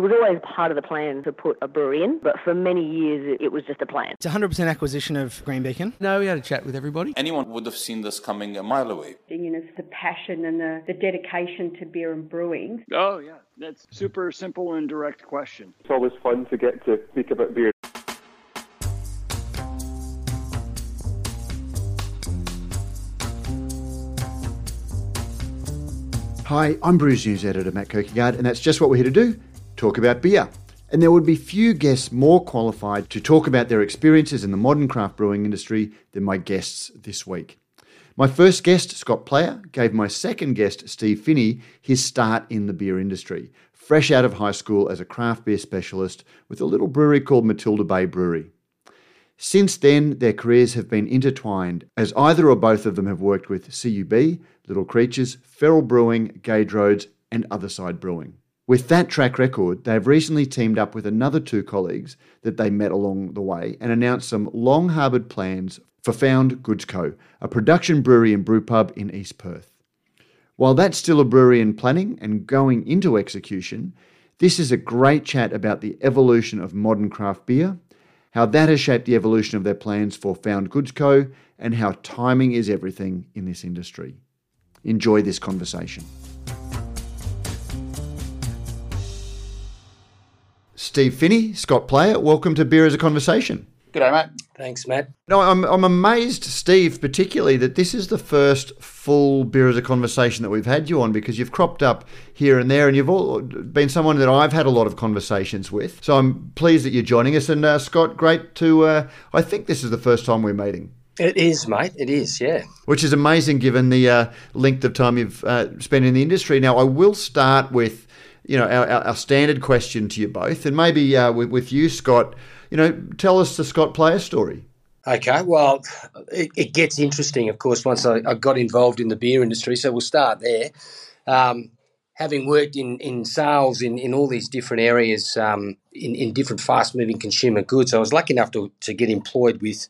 It was always part of the plan to put a brewery in, but for many years it was just a plan. It's 100% acquisition of Green Beacon. No, we had a chat with everybody. Anyone would have seen this coming a mile away. You know, the passion and the, the dedication to beer and brewing. Oh, yeah. That's super simple and direct question. It's always fun to get to speak about beer. Hi, I'm Brews News editor Matt Kirkegaard, and that's just what we're here to do talk about beer. And there would be few guests more qualified to talk about their experiences in the modern craft brewing industry than my guests this week. My first guest, Scott Player, gave my second guest, Steve Finney, his start in the beer industry, fresh out of high school as a craft beer specialist with a little brewery called Matilda Bay Brewery. Since then, their careers have been intertwined, as either or both of them have worked with CUB, Little Creatures, Feral Brewing, Gage Roads, and Otherside Brewing. With that track record, they have recently teamed up with another two colleagues that they met along the way and announced some long harboured plans for Found Goods Co., a production brewery and brewpub in East Perth. While that's still a brewery in planning and going into execution, this is a great chat about the evolution of modern craft beer how that has shaped the evolution of their plans for Found Goods Co., and how timing is everything in this industry. Enjoy this conversation. Steve Finney, Scott Player, welcome to Beer is a Conversation. G'day, mate. Thanks, Matt. No, I'm, I'm amazed, Steve, particularly that this is the first full beer is a conversation that we've had you on because you've cropped up here and there, and you've all been someone that I've had a lot of conversations with. So I'm pleased that you're joining us, and uh, Scott, great to. Uh, I think this is the first time we're meeting. It is, mate. It is, yeah. Which is amazing given the uh, length of time you've uh, spent in the industry. Now, I will start with, you know, our, our standard question to you both, and maybe uh, with, with you, Scott you know, tell us the Scott Player story. Okay, well, it, it gets interesting, of course, once I, I, got involved in the beer industry. So we'll start there. Um, having worked in, in sales in, in all these different areas, um, in, in different fast moving consumer goods, I was lucky enough to, to get employed with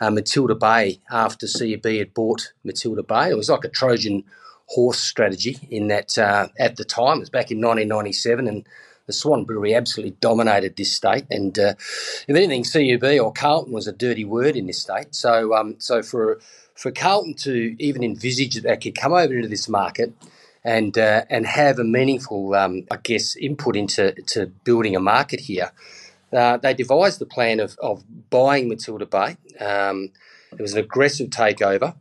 uh, Matilda Bay after CUB had bought Matilda Bay. It was like a Trojan horse strategy in that uh, at the time, it was back in 1997. And the Swan Brewery absolutely dominated this state, and uh, if anything, CUB or Carlton was a dirty word in this state. So, um, so for for Carlton to even envisage that they could come over into this market and uh, and have a meaningful, um, I guess, input into to building a market here, uh, they devised the plan of of buying Matilda Bay. Um, it was an aggressive takeover,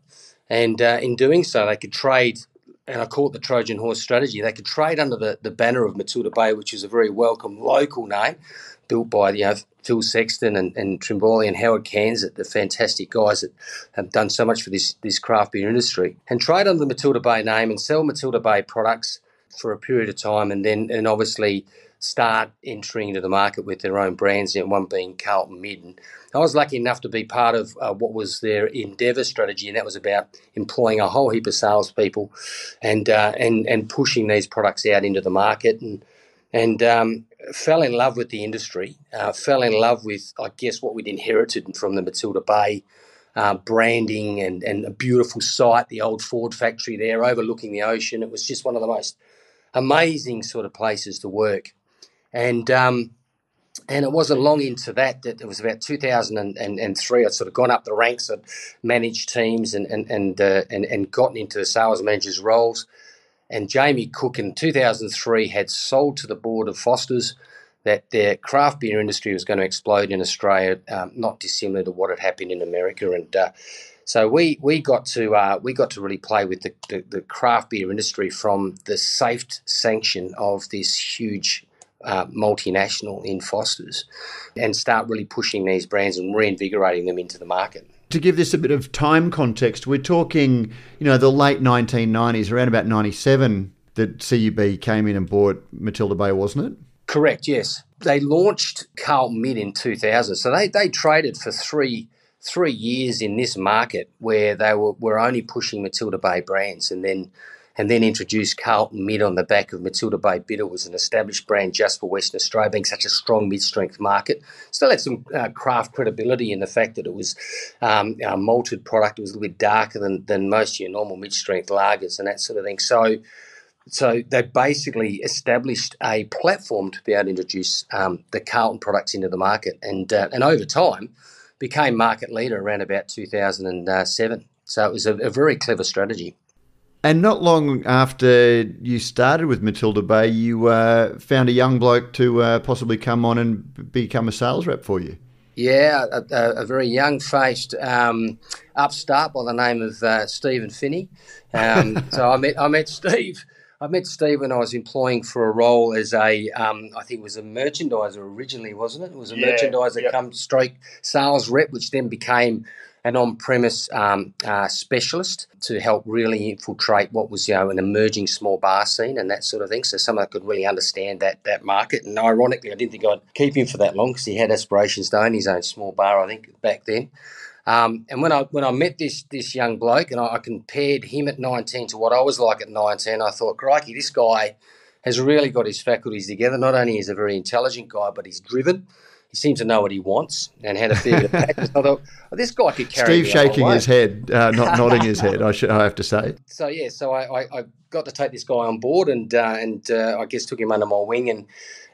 and uh, in doing so, they could trade and I call it the Trojan horse strategy. They could trade under the, the banner of Matilda Bay, which is a very welcome local name, built by you know Phil Sexton and, and Trimboli and Howard Cearns, the fantastic guys that have done so much for this this craft beer industry, and trade under the Matilda Bay name and sell Matilda Bay products for a period of time, and then and obviously start entering into the market with their own brands, and one being Carlton Mid. I was lucky enough to be part of uh, what was their endeavour strategy, and that was about employing a whole heap of salespeople and uh, and and pushing these products out into the market, and and um, fell in love with the industry, uh, fell in love with I guess what we'd inherited from the Matilda Bay. Uh, branding and, and a beautiful site, the old Ford factory there overlooking the ocean. It was just one of the most amazing sort of places to work. And um, and it wasn't long into that that it was about 2003. I'd sort of gone up the ranks, I'd managed teams and and and uh, and, and gotten into the sales managers roles. And Jamie Cook in 2003 had sold to the board of Foster's that their craft beer industry was going to explode in Australia, um, not dissimilar to what had happened in America. And uh, so we we got to uh, we got to really play with the, the, the, craft beer industry from the safe sanction of this huge uh, multinational in Foster's and start really pushing these brands and reinvigorating them into the market. To give this a bit of time context, we're talking, you know, the late 1990s, around about 97, that CUB came in and bought Matilda Bay, wasn't it? Correct, yes. They launched Carl Mid in 2000. So they, they traded for three three years in this market where they were, were only pushing Matilda Bay brands and then and then introduced Carlton Mid on the back of Matilda Bay Bitter was an established brand just for Western Australia, being such a strong mid-strength market. Still had some uh, craft credibility in the fact that it was um, a malted product. It was a little bit darker than, than most of your normal mid-strength lagers and that sort of thing. So so they basically established a platform to be able to introduce um, the Carlton products into the market, and uh, and over time became market leader around about 2007. So it was a, a very clever strategy. And not long after you started with Matilda Bay, you uh, found a young bloke to uh, possibly come on and become a sales rep for you. Yeah, a, a, a very young faced um, upstart by the name of uh, Stephen Finney. Um, so I met I met Steve. I met Steve when I was employing for a role as a, um, I think it was a merchandiser originally, wasn't it? It was a Yeah, merchandiser yep. come stroke sales rep, which then became an on-premise um, uh, specialist to help really infiltrate what was, you know, an emerging small bar scene and that sort of thing. So someone that could really understand that that market. And ironically, I didn't think I'd keep him for that long because he had aspirations to own his own small bar. I think back then. Um, and when I when I met this this young bloke and I, I compared him at 19 to what I was like at 19, I thought, crikey, this guy has really got his faculties together. Not only is he a very intelligent guy, but he's driven. Seems to know what he wants and had a fair bit of practice. I thought, oh, this guy could carry Steve me a long shaking his head, uh, not nodding his head. I, should, I have to say. So yeah, so I, I, I got to take this guy on board and uh, and uh, I guess took him under my wing and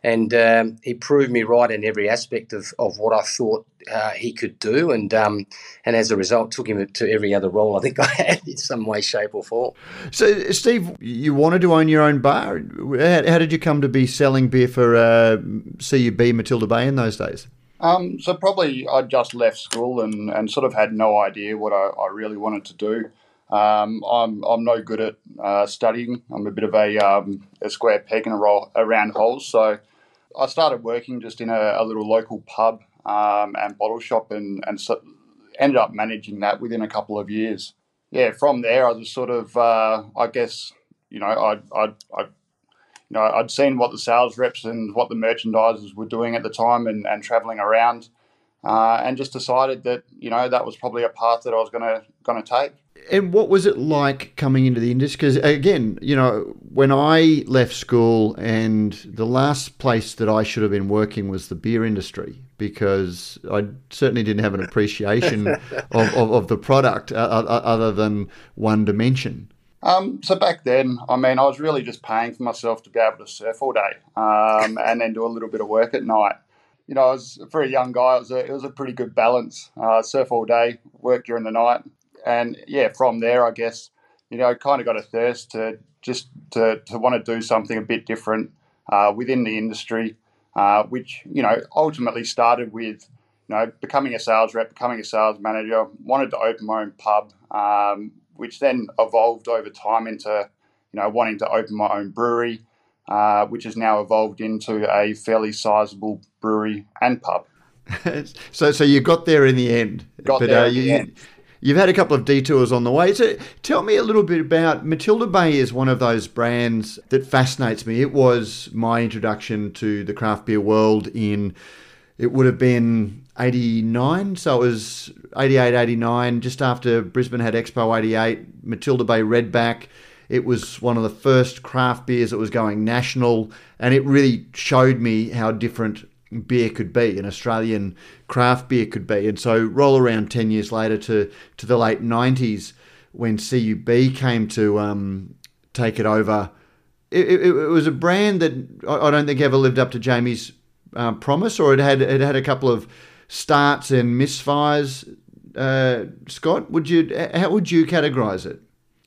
and um, he proved me right in every aspect of, of what I thought uh, he could do and um, and as a result took him to every other role I think I had in some way, shape or form. So, Steve, you wanted to own your own bar. How, how did you come to be selling beer for uh, CUB Matilda Bay in those days? Um, so probably I just left school and, and sort of had no idea what I, I really wanted to do. Um, I'm I'm no good at uh, studying. I'm a bit of a, um, a square peg in a, roll, a round hole. So I started working just in a, a little local pub um, and bottle shop and, and so ended up managing that within a couple of years. Yeah, from there I was sort of uh, I guess you know I I I you know I'd seen what the sales reps and what the merchandisers were doing at the time and, and traveling around, uh, and just decided that you know that was probably a path that I was gonna gonna take. And what was it like coming into the industry? Because again, you know, when I left school, and the last place that I should have been working was the beer industry, because I certainly didn't have an appreciation of, of, of the product uh, uh, other than one dimension. Um, so back then, I mean, I was really just paying for myself to be able to surf all day um, and then do a little bit of work at night. You know, I was for a young guy, it was a, it was a pretty good balance. Uh, surf all day, work during the night, and yeah, from there, I guess you know, kind of got a thirst to just to, to want to do something a bit different uh, within the industry, uh, which you know ultimately started with you know becoming a sales rep, becoming a sales manager. Wanted to open my own pub, um, which then evolved over time into you know wanting to open my own brewery, uh, which has now evolved into a fairly sizable brewery and pub. so, so you got there in the end. Got but, there uh, in the end. You've had a couple of detours on the way. So, tell me a little bit about Matilda Bay. Is one of those brands that fascinates me. It was my introduction to the craft beer world. In it would have been '89, so it was '88, '89, just after Brisbane had Expo '88. Matilda Bay Redback. It was one of the first craft beers that was going national, and it really showed me how different beer could be, an Australian craft beer could be. And so roll around 10 years later to, to the late 90s when CUB came to um, take it over. It, it, it was a brand that I don't think ever lived up to Jamie's uh, promise, or it had it had a couple of starts and misfires. Uh, Scott, would you how would you categorise it?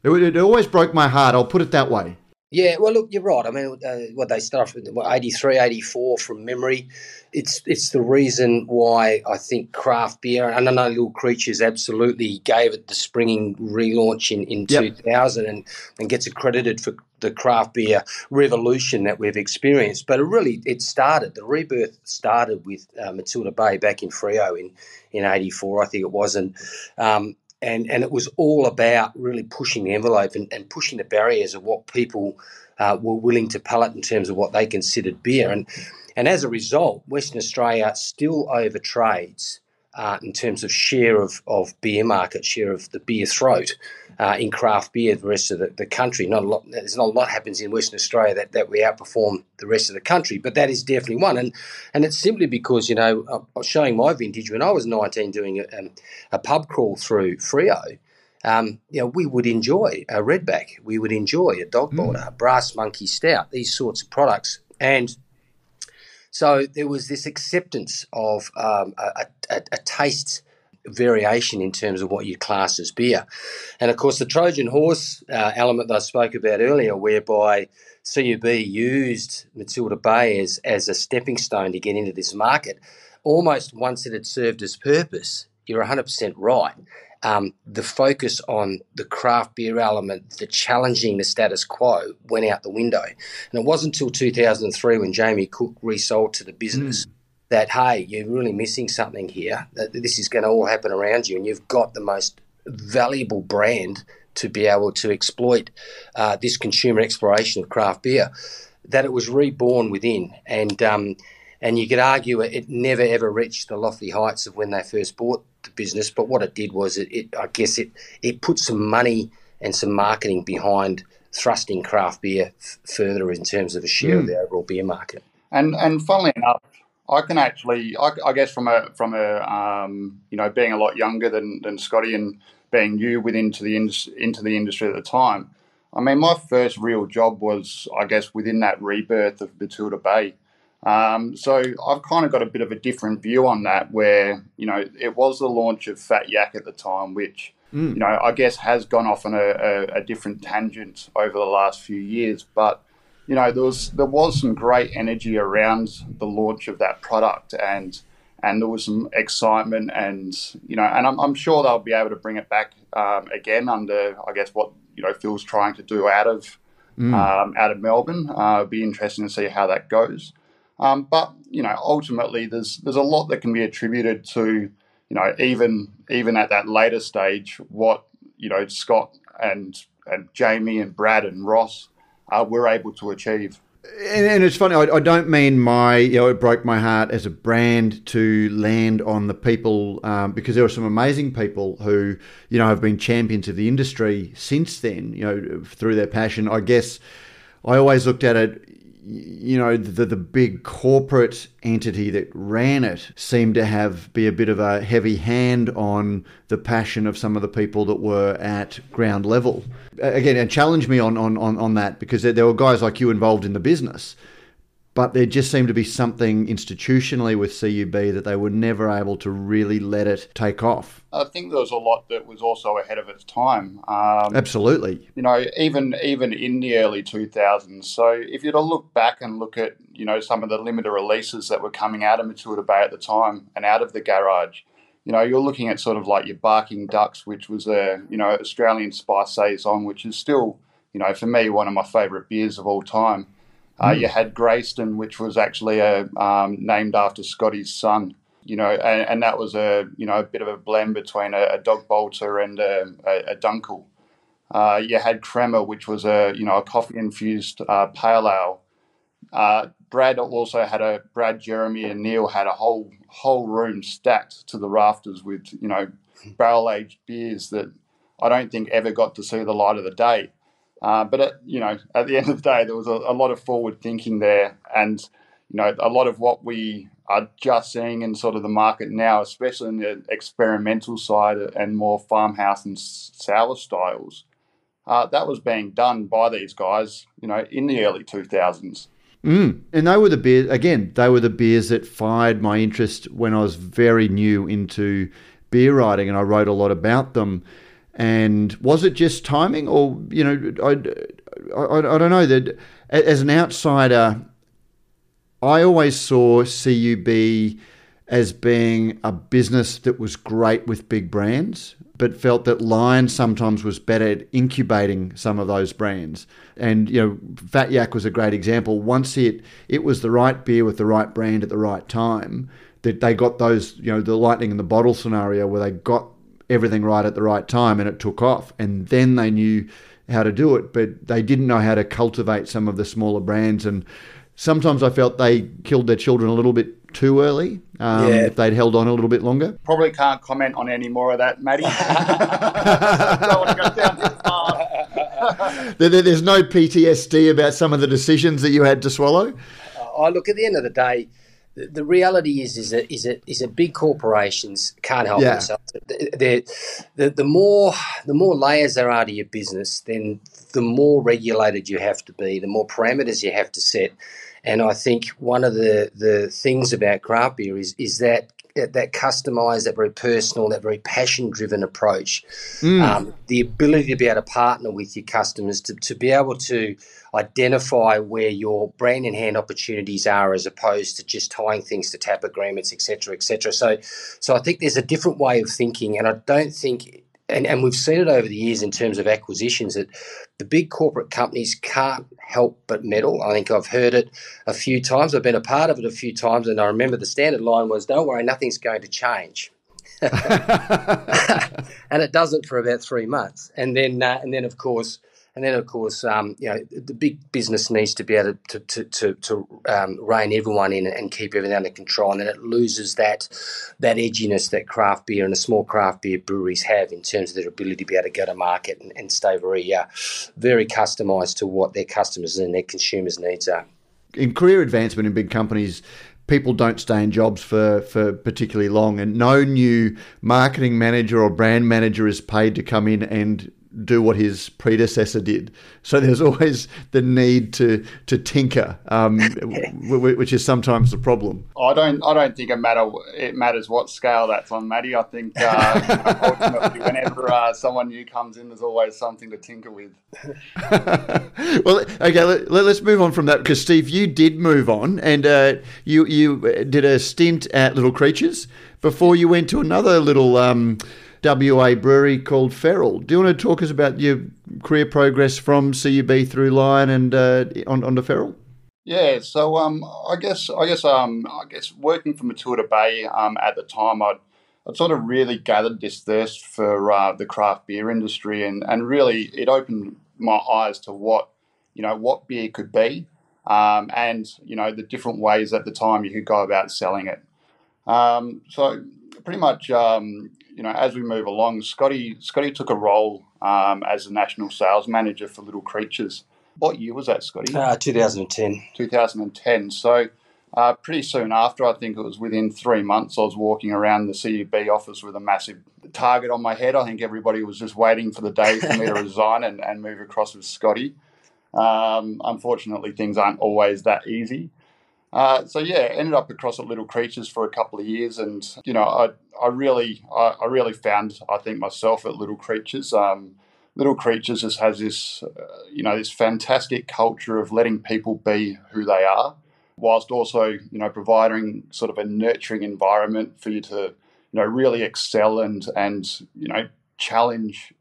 It, it always broke my heart. I'll put it that way. Yeah, well, look, you're right. I mean, uh, what they started with, what, 83, 84 from memory. It's it's the reason why I think craft beer, and I know Little Creatures absolutely gave it the springing relaunch in, in Yep. 2000 and, and gets accredited for the craft beer revolution that we've experienced. But it really, it started, the rebirth started with uh, Matilda Bay back in Freo in, in 84, I think it was. And um, and and it was all about really pushing the envelope and, and pushing the barriers of what people uh, were willing to palate in terms of what they considered beer. And and as a result, Western Australia still overtrades uh, in terms of share of, of beer market, share of the beer throat uh, in craft beer. The rest of the, the country, not a lot. There's not a lot happens in Western Australia that, that we outperform the rest of the country, but that is definitely one. And and it's simply because you know I was showing my vintage when I was 19 doing a, um, a pub crawl through Freo. um, you know, we would enjoy a redback, we would enjoy a dog bolter, a brass monkey stout, these sorts of products, and so there was this acceptance of um, a, a, a taste variation in terms of what you class as beer. And of course, the Trojan horse uh, element that I spoke about earlier, whereby CUB used Matilda Bay as, as a stepping stone to get into this market, almost once it had served its purpose, you're 100% right. Um, the focus on the craft beer element, the challenging the status quo, went out the window. And it wasn't until 2003 when Jamie Cook resold to the business. Mm that hey, you're really missing something here. That this is going to all happen around you, and you've got the most valuable brand to be able to exploit uh, this consumer exploration of craft beer. That it was reborn within, and um, and you could argue it, it, never ever reached the lofty heights of when they first bought the business. But what it did was, it, it I guess it it put some money and some marketing behind thrusting craft beer f- further in terms of a share mm. of the overall beer market. And and funnily enough, I can actually, I, I, guess, from a from a um, you know being a lot younger than than Scotty and being new within to the into the industry at the time. I mean, my first real job was, I guess, within that rebirth of Matilda Bay. Um, so I've kind of got a bit of a different view on that, where you know it was the launch of Fat Yak at the time, which mm. you know I guess has gone off on a, a, a different tangent over the last few years, but you know, there was there was some great energy around the launch of that product, and and there was some excitement, and you know, and I'm, I'm sure they'll be able to bring it back um, again under, I guess, what you know Phil's trying to do out of mm. um, out of Melbourne. Uh, it'll be interesting to see how that goes. Um, but you know, ultimately, there's there's a lot that can be attributed to you know even even at that later stage what you know Scott and and Jamie and Brad and Ross uh, we're able to achieve. And, and it's funny, I, I, don't mean my, you know, it broke my heart as a brand to land on the people um, because there are some amazing people who, you know, have been champions of the industry since then, you know, through their passion. I guess I always looked at it, you know, the, the big corporate entity that ran it seemed to have be a bit of a heavy hand on the passion of some of the people that were at ground level. Again, and challenge me on, on, on, on that because there, there were guys like you involved in the business but there just seemed to be something institutionally with CUB that they were never able to really let it take off. I think there was a lot that was also ahead of its time. Um, Absolutely. You know, even even in the early 2000s. So if you to look back and look at you know some of the limited releases that were coming out of Matilda Bay at the time and out of the garage. You know, you're looking at sort of like your Barking Ducks, which was a you know Australian Spice saison, which is still you know for me one of my favourite beers of all time. Uh, mm. You had Greyston, which was actually a, um, named after Scotty's son. You know, and, and, that was a you know a bit of a blend between a, a dog bolter and a, a, a dunkel. Uh, you had Crema, which was a you know a coffee infused uh, pale ale. Uh, Brad also had a Brad, Jeremy, and Neil had a whole whole room stacked to the rafters with you know barrel aged beers that I don't think ever got to see the light of the day. Uh, but at, you know, at the end of the day, there was a, a, lot of forward thinking there, and you know, a lot of what we are just seeing in sort of the market now, especially in the experimental side and more farmhouse and sour styles, uh, that was being done by these guys, you know, in the early two thousands. Mm. And they were the beers again. They were the beers that fired my interest when I was very new into beer writing, and I wrote a lot about them. And was it just timing, or you know, I, I, I don't know that as an outsider, I always saw CUB as being a business that was great with big brands, but felt that Lion sometimes was better at incubating some of those brands. And you know, Fat Yak was a great example. Once it it was the right beer with the right brand at the right time, that they got those you know the lightning in the bottle scenario where they got everything right at the right time and it took off. And then they knew how to do it, but they didn't know how to cultivate some of the smaller brands. And sometimes I felt they killed their children a little bit too early. Um, yeah. If they'd held on a little bit longer, probably can't comment on any more of that, Matty. There's no PTSD about some of the decisions that you had to swallow. I look at the end of the day the, the reality is is that is that is that big corporations can't help Yeah. themselves. The, the the more the more layers there are to your business, then the more regulated you have to be, the more parameters you have to set. And I think one of the, the things about craft beer is is that that customized, that very personal, that very passion driven approach, um, the ability to be able to partner with your customers to, to be able to identify where your brand in hand opportunities are as opposed to just tying things to tap agreements, et cetera, et cetera. So, so I think there's a different way of thinking, and I don't think, and, and we've seen it over the years in terms of acquisitions that the big corporate companies can't help but meddle. I think I've heard it a few times. I've been a part of it a few times, and I remember the standard line was, "Don't worry, nothing's going to change." and it doesn't for about three months, and then uh, and then of course. And then, of course, um, you know, the big business needs to be able to to, to, to um, rein everyone in and keep everything under control. And then it loses that that edginess that craft beer and the small craft beer breweries have in terms of their ability to be able to go to market and, and stay very uh, very customised to what their customers and their consumers' needs are. in career advancement in big companies, people don't stay in jobs for, for particularly long, and no new marketing manager or brand manager is paid to come in and do what his predecessor did. So there's always the need to to tinker, um, w- w- which is sometimes the problem. I don't. I don't think it matter. It matters what scale that's on, Matty. I think uh, ultimately, whenever uh, someone new comes in, there's always something to tinker with. well, okay, let, let, us move on from that because Steve, you did move on, and uh, you you did a stint at Little Creatures before you went to another little um, WA brewery called Feral. Do you want to talk us about your career progress from CUB through Lion and uh, on onto Feral? Yeah, so um, I guess I guess um, I guess working for Matilda Bay um, at the time, I'd, I'd sort of really gathered this thirst for uh, the craft beer industry, and, and really it opened my eyes to what you know what beer could be, um, and you know the different ways at the time you could go about selling it. Um, so pretty much, um, you know, as we move along, Scotty Scotty took a role um, as the national sales manager for Little Creatures. What year was that, Scotty? Uh, 2010. 2010. So, uh, pretty soon after, I think it was within three months, I was walking around the CUB office with a massive target on my head. I think everybody was just waiting for the day for me to resign and, and move across with Scotty. Um, unfortunately, things aren't always that easy. Uh, so yeah, ended up across at Little Creatures for a couple of years, and you know, I I really I, I really found I think myself at Little Creatures. Um, Little Creatures just has this, uh, you know, this fantastic culture of letting people be who they are, whilst also, you know, providing sort of a nurturing environment for you to, you know, really excel and and you know challenge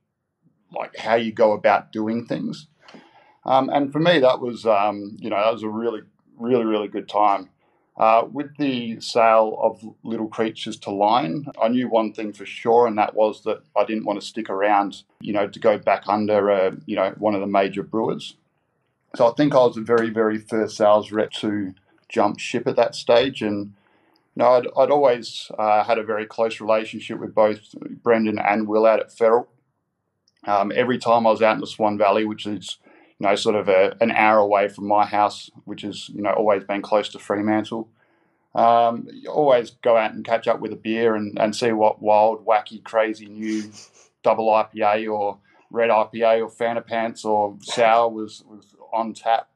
like how you go about doing things. Um, and for me, that was, um, you know, that was a really, really, really good time. Uh, with the sale of Little Creatures to Lion, I knew one thing for sure, and that was that I didn't want to stick around, you know, to go back under, uh, you know, one of the major brewers. So I think I was the very, very first sales rep to jump ship at that stage, and you know, I'd, I'd always uh, had a very close relationship with both Brendan and Will out at Feral. Um, every time I was out in the Swan Valley, which is you know, sort of a, an hour away from my house, which has, you know, always been close to Fremantle. Um, always go out and catch up with a beer and, and see what wild, wacky, crazy new double IPA or red IPA or Fanta Pants or sour was, was on tap.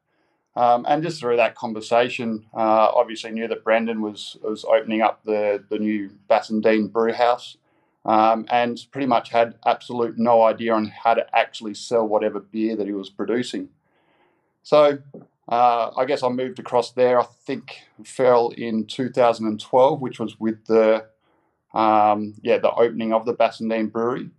Um, and just through that conversation, uh, obviously knew that Brendan was, was opening up the, the new Bassendean brew house. Um, and pretty much had absolute no idea on how to actually sell whatever beer that he was producing. So uh, I guess I moved across there. I think fell in 2012, which was with the um, yeah the opening of the Bassendean Brewery.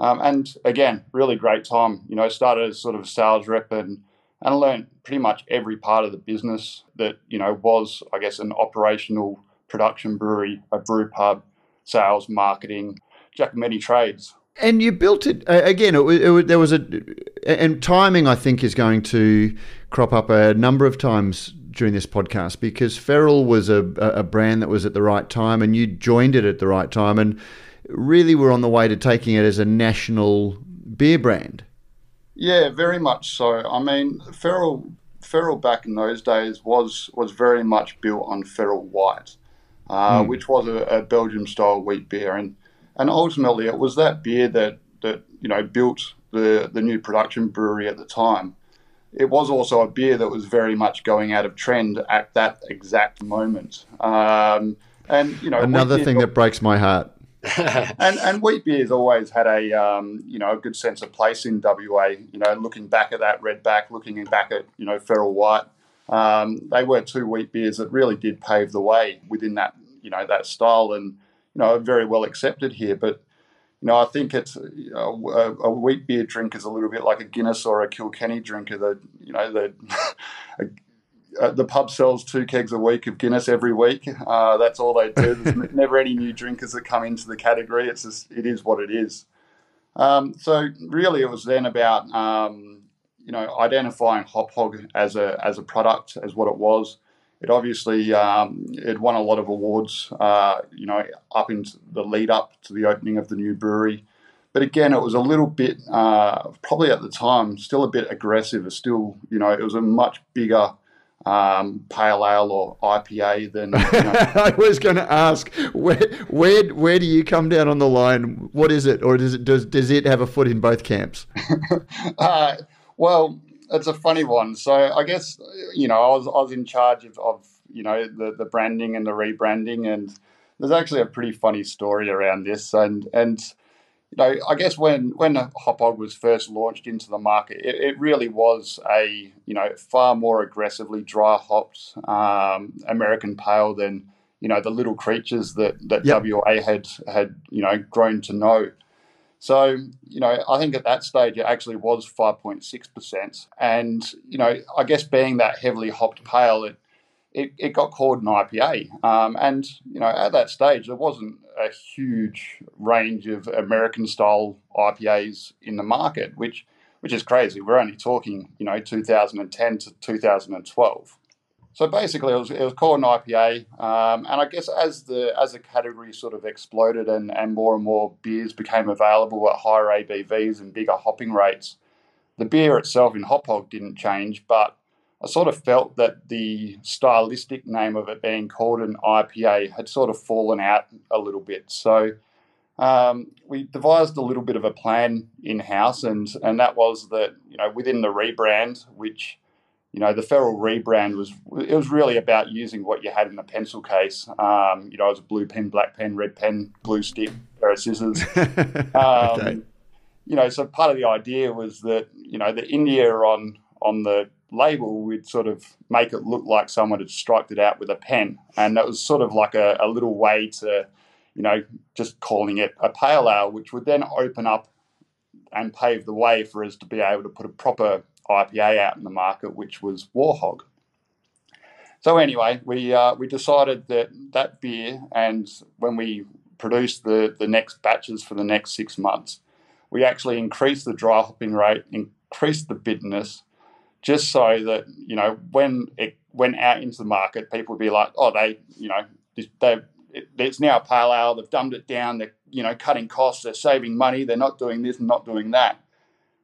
Um, and again, really great time. You know, started as sort of a sales rep and and learned pretty much every part of the business that you know was, I guess, an operational production brewery, a brew pub, sales, marketing, Giacometti trades. And you built it again. It, was- it, there was a and timing. I think is going to crop up a number of times during this podcast because Feral was a, a brand that was at the right time, and you joined it at the right time, and really were on the way to taking it as a national beer brand. Yeah, very much so. I mean, Feral Feral back in those days was was very much built on Feral White, uh, Mm. which was a, a Belgium style wheat beer, and and ultimately it was that beer that that you know built the the new production brewery at the time. It was also a beer that was very much going out of trend at that exact moment. Um, and you know, Another thing that breaks my heart. and and wheat beer's always had a um, you know a good sense of place in WA. You know, looking back at that red back, looking back at you know feral white, um, they were two wheat beers that really did pave the way within that you know that style, and you know very well accepted here. But you know, I think it's you know, a, a wheat beer drink is a little bit like a Guinness or a Kilkenny drinker. That you know the uh, the pub sells two kegs a week of Guinness every week. Uh, that's all they do. There's never any new drinkers that come into the category. It's just it is what it is. Um, so really, it was then about um, you know identifying Hop Hog as a as a product as what it was. It obviously um, it won a lot of awards. Uh, you know, up into the lead up to the opening of the new brewery. But again, it was a little bit, uh, probably at the time, still a bit aggressive. It's still, you know, it was a much bigger um, pale ale or IPA than. You know, I was going to ask where where where do you come down on the line? What is it, or does it does does it have a foot in both camps? uh, well, it's a funny one. So I guess you know I was I was in charge of, of you know the the branding and the rebranding, and there's actually a pretty funny story around this, and and you know I guess when when Hop Hog was first launched into the market, it, it really was a you know far more aggressively dry hopped um, American pale than you know the little creatures that that Yep. WA had had you know grown to know. So, you know, I think at that stage it actually was 5.6%. And, you know, I guess being that heavily hopped pale, it, it, it got called an IPA. Um, and, you know, at that stage, there wasn't a huge range of American style IPAs in the market, which, which is crazy. We're only talking, you know, 2010 to 2012. So basically, it was, it was called an IPA, um, and I guess as the as the category sort of exploded and, and more and more beers became available at higher ABVs and bigger hopping rates, the beer itself in Hop Hog didn't change, but I sort of felt that the stylistic name of it being called an IPA had sort of fallen out a little bit. So um, we devised a little bit of a plan in house, and and that was that you know within the rebrand, which you know, the Feral rebrand was it was really about using what you had in the pencil case. Um, you know, it was a blue pen, black pen, red pen, blue stick, pair of scissors. Um, okay. You know, so part of the idea was that you know the India on on the label would sort of make it look like someone had striked it out with a pen, and that was sort of like a, a little way to, you know, just calling it a pale ale, which would then open up and pave the way for us to be able to put a proper IPA out in the market, which was Warhog. So anyway, we uh, we decided that that beer, and when we produced the the next batches for the next six months, we actually increased the dry hopping rate, increased the bitterness, just so that you know when it went out into the market, people would be like, oh, they you know they it, it's now a pale ale. They've dumbed it down. They're you know cutting costs. They're saving money. They're not doing this and not doing that.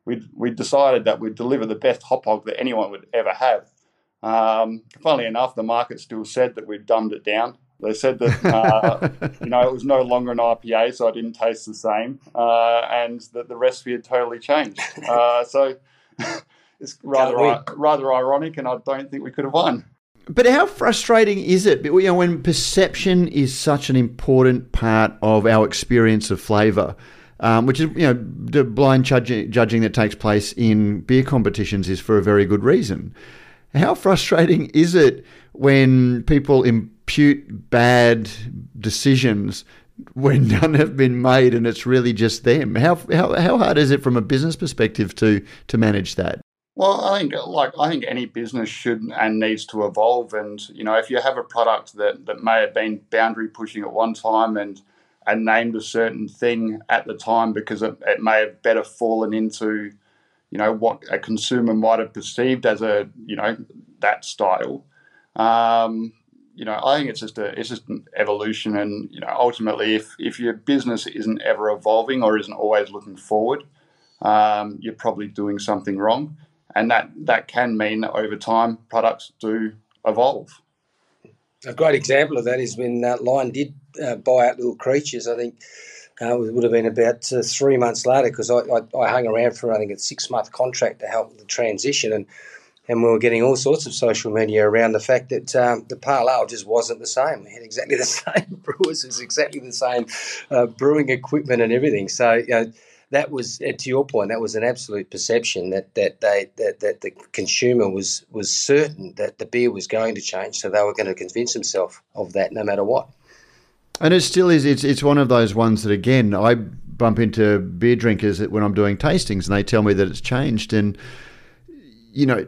We we decided that we'd deliver the best hop hog that anyone would ever have. Um, funnily enough, the market still said that we'd dumbed it down. They said that uh, you know it was no longer an IPA, so I didn't taste the same, uh, and that the recipe had totally changed. Uh, so it's rather rather ironic, and I don't think we could have won. But how frustrating is it? You know, when perception is such an important part of our experience of flavour, um, which is you know the blind judging, judging that takes place in beer competitions is for a very good reason. How frustrating is it when people impute bad decisions when none have been made and it's really just them? How how how hard is it from a business perspective to to manage that? Well, I think like I think any business should and needs to evolve. And you know, if you have a product that that may have been boundary pushing at one time and and named a certain thing at the time because it, it may have better fallen into, you know, what a consumer might have perceived as a you know that style. Um, you know, I think it's just a it's just an evolution, and you know, ultimately, if if your business isn't ever evolving or isn't always looking forward, um, you're probably doing something wrong. and that that can mean that over time products do evolve. A great example of that is when uh, Lion did uh, buy out Little Creatures. I think uh, it would have been about uh, three months later because I, I, I, hung around for I think a six month contract to help with the transition and and we were getting all sorts of social media around the fact that um, the pale ale just wasn't the same. We had exactly the same brewers, it was exactly the same uh, brewing equipment and everything. So you know, that was uh, to your point. That was an absolute perception that that they that, that the consumer was was certain that the beer was going to change, so they were going to convince themselves of that no matter what. And it still is. It's it's one of those ones that again I bump into beer drinkers that when I'm doing tastings, and they tell me that it's changed. And you know,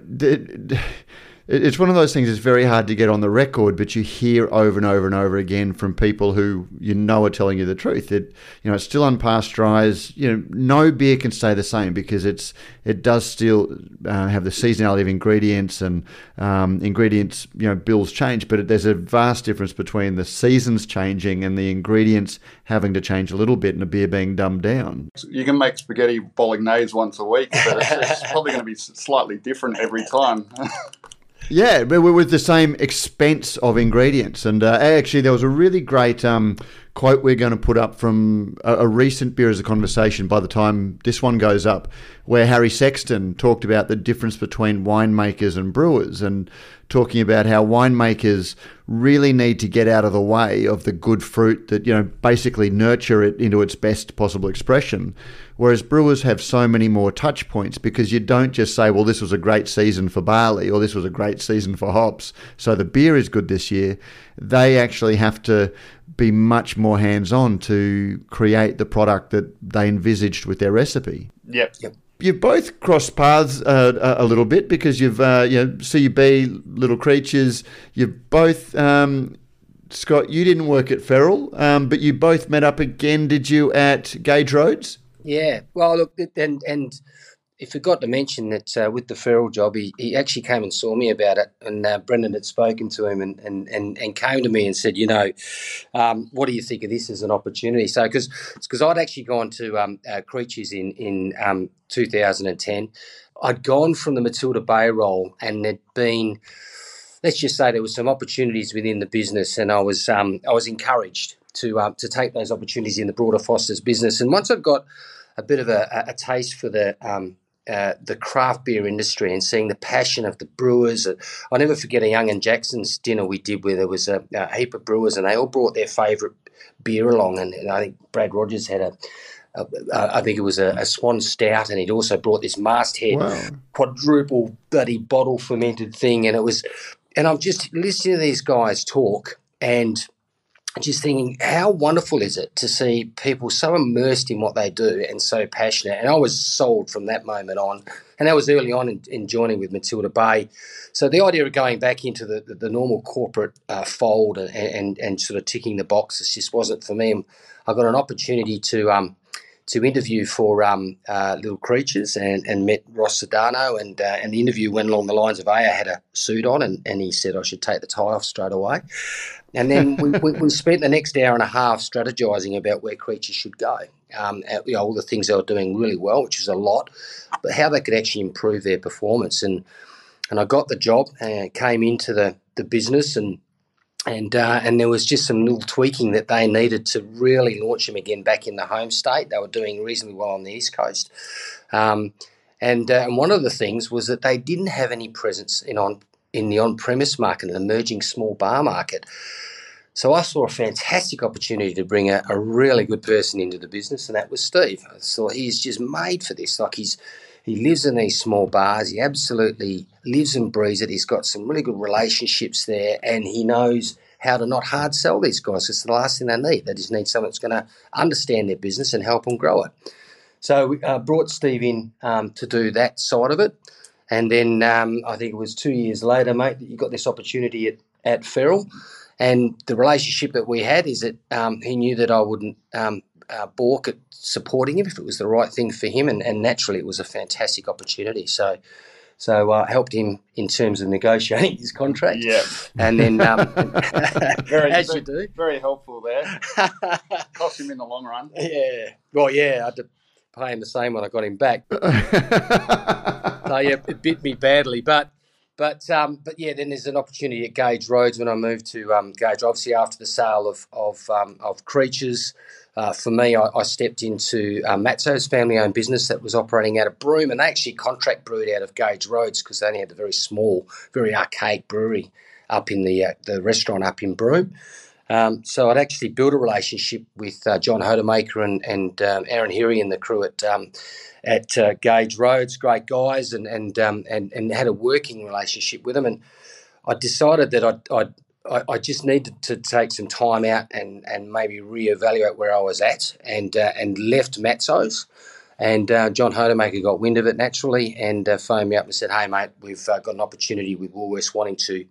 it's one of those things. It's very hard to get on the record, but you hear over and over and over again from people who you know are telling you the truth. That you know it's still unpasteurized. You know, no beer can stay the same because it's it does still uh, have the seasonality of ingredients and um, ingredients. You know, bills change, but there's a vast difference between the seasons changing and the ingredients having to change a little bit and a beer being dumbed down. You can make spaghetti bolognese once a week, but it's, it's probably going to be slightly different every time. Yeah, but with the same expense of ingredients. And uh, actually, there was a really great um, quote we're going to put up from a, a, recent Beer is a Conversation by the time this one goes up, where Harry Sexton talked about the difference between winemakers and brewers and talking about how winemakers really need to get out of the way of the good fruit that, you know, basically nurture it into its best possible expression. Whereas brewers have so many more touch points because you don't just say, well, this was a great season for barley or this was a great season for hops, so the beer is good this year. They actually have to be much more hands on to create the product that they envisaged with their recipe. Yep. Yep. You've both crossed paths uh, a little bit because you've, uh, you know, CB, Little Creatures, you've both um, Scott, you didn't work at Feral, um, but you both met up again, did you, at Gage Roads? Yeah. Well, look, and and he forgot to mention that uh, with the Feral job, he, he actually came and saw me about it, and uh, Brendan had spoken to him and, and, and, and came to me and said, you know, um, what do you think of this as an opportunity? So, because because I'd actually gone to um, uh, Creatures in in um, 2010, I'd gone from the Matilda Bay role, and there'd been let's just say there was some opportunities within the business, and I was um, I was encouraged to um, to take those opportunities in the broader Foster's business. And once I've got a bit of a, a taste for the um, uh, the craft beer industry and seeing the passion of the brewers. I'll never forget a Young and Jackson's dinner we did where there was a, a heap of brewers and they all brought their favourite beer along. And, and, I think Brad Rogers had a, a, a I think it was a, a, Swan Stout, and he'd also brought this masthead wow. quadruple bloody bottle fermented thing. And it was, and I'm just listening to these guys talk and just thinking, how wonderful is it to see people so immersed in what they do and so passionate? And I was sold from that moment on. And that was early on in, in joining with Matilda Bay. So the idea of going back into the, the, the normal corporate uh, fold and, and, and sort of ticking the boxes just wasn't for me. I got an opportunity to um, to interview for um, uh, Little Creatures and, and met Ross Sedano. And, uh, and the interview went along the lines of, A, I had a suit on, and, and he said I should take the tie off straight away. And then we, we, we, spent the next hour and a half strategizing about where Creatures should go. Um, you know, all the things they were doing really well, which is a lot, but how they could actually improve their performance. And and I got the job and came into the, the business and and uh, and there was just some little tweaking that they needed to really launch them again back in the home state. They were doing reasonably well on the east coast, um, and uh, and one of the things was that they didn't have any presence in on in the on premise market, an emerging small bar market. So I saw a fantastic opportunity to bring a, a really good person into the business, and that was Steve. I thought he's just made for this. Like he's he lives in these small bars. He absolutely lives and breathes it. He's got some really good relationships there, and he knows how to not hard sell these guys. It's the last thing they need. They just need someone that's going to understand their business and help them grow it. So we uh, brought Steve in um, to do that side of it. And then um, I think it was two years later, mate, that you got this opportunity at, at Feral. And the relationship that we had is that um, he knew that I wouldn't um, uh, balk at supporting him if it was the right thing for him, and, and naturally it was a fantastic opportunity. So, so uh, helped him in terms of negotiating his contract. Yeah, and then um, very, as very, you do, very helpful there. Cost him in the long run. Yeah, well, yeah. I had to pay him the same when I got him back. so yeah, it bit me badly, but. But um, but yeah, then there's an opportunity at Gage Roads when I moved to um, Gage. Obviously, after the sale of of, um, of Creatures, uh, for me, I, I, stepped into uh, Matso's family-owned business that was operating out of Broome, and they actually contract brewed out of Gage Roads because they only had a very small, very archaic brewery up in the uh, the restaurant up in Broome. Um, so I'd actually built a relationship with uh, John Hoedemaker and, and um, Aaron Heary and the crew at um, at uh, Gage Roads, great guys, and and, um, and and had a working relationship with them. And I decided that I'd, I'd I, just needed to take some time out and, and maybe reevaluate where I was at, and uh, and left Matso's. And uh, John Hoedemaker got wind of it naturally and uh, phoned me up and said, "Hey, mate, we've uh, got an opportunity with Woolworths wanting to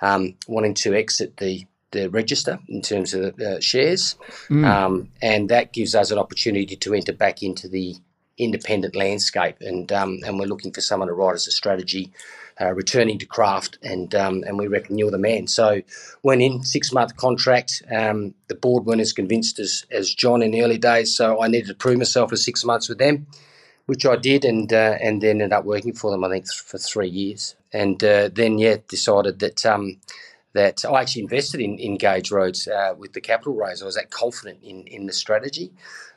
um, wanting to exit the the register in terms of uh, shares, mm. um, and that gives us an opportunity to enter back into the independent landscape. And um, and we're looking for someone to write us a strategy, uh, returning to craft, and um, and we reckon you're the man. So went in six month contract. Um, the board weren't as convinced as as John in the early days, so I needed to prove myself for six months with them. Which I did, and uh, and then ended up working for them. I think for three years, and uh, then yeah, decided that um, that I actually invested in, in Gage Roads uh, with the capital raise. I was that confident in, in the strategy.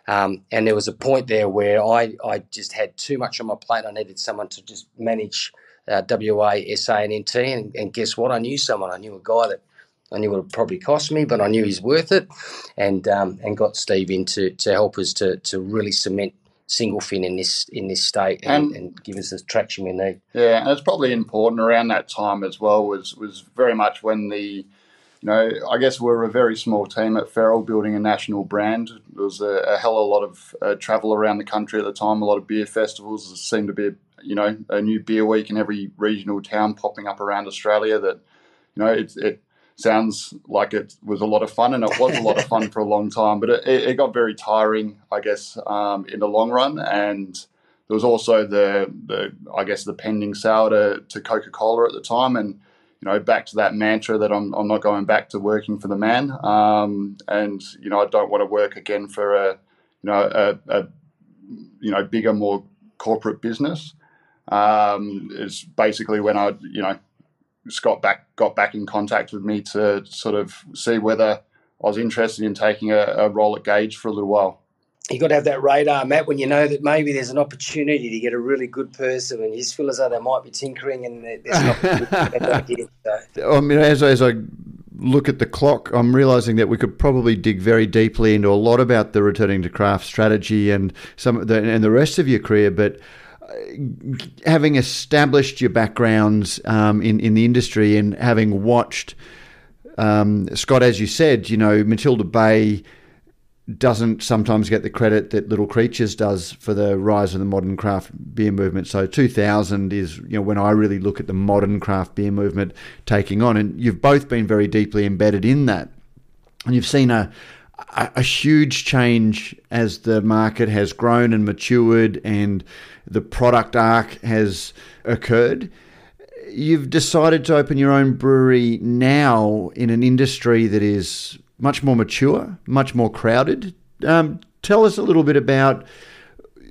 Um, and there was a point there where I, I just had too much on my plate. I needed someone to just manage uh, WA, SA, and NT. And, and, guess what? I knew someone. I knew a guy that I knew would probably cost me, but I knew he's worth it. And um, and got Steve in to, to help us to, to really cement single fin in this in this state and, and, and, give us the traction we need. Yeah, and it's probably important around that time as well was was very much when the you know, I guess we are a very small team at Feral building a national brand. There was a, a hell of a lot of uh, travel around the country at the time, a lot of beer festivals. There seemed to be, a, you know, a new beer week in every regional town popping up around Australia that, you know, it, it sounds like it was a lot of fun, and it was a lot of fun for a long time. But it, it got very tiring, I guess, um, in the long run. And there was also the the I guess the pending sale to, to Coca Cola at the time, and you know back to that mantra that I'm I'm not going back to working for the man, um, and you know I don't want to work again for a you know a, a you know bigger, more corporate business. Um, is basically when I you know Scott back got back in contact with me to sort of see whether I was interested in taking a, a role at Gage for a little while. You got to have that radar, Matt, when you know that maybe there's an opportunity to get a really good person, and you just feel as though they might be tinkering, and there's not. so. I mean, as as I look at the clock, I'm realizing that we could probably dig very deeply into a lot about the returning to craft strategy and some the, and the rest of your career, but having established your backgrounds um, in in the industry and having watched um, Scott, as you said, you know Matilda Bay doesn't sometimes get the credit that Little Creatures does for the rise of the modern craft beer movement. So 2000 is you know when I really look at the modern craft beer movement taking on, and you've both been very deeply embedded in that, and you've seen a a, a huge change as the market has grown and matured and the product arc has occurred. You've decided to open your own brewery now in an industry that is much more mature, much more crowded. Um, tell us a little bit about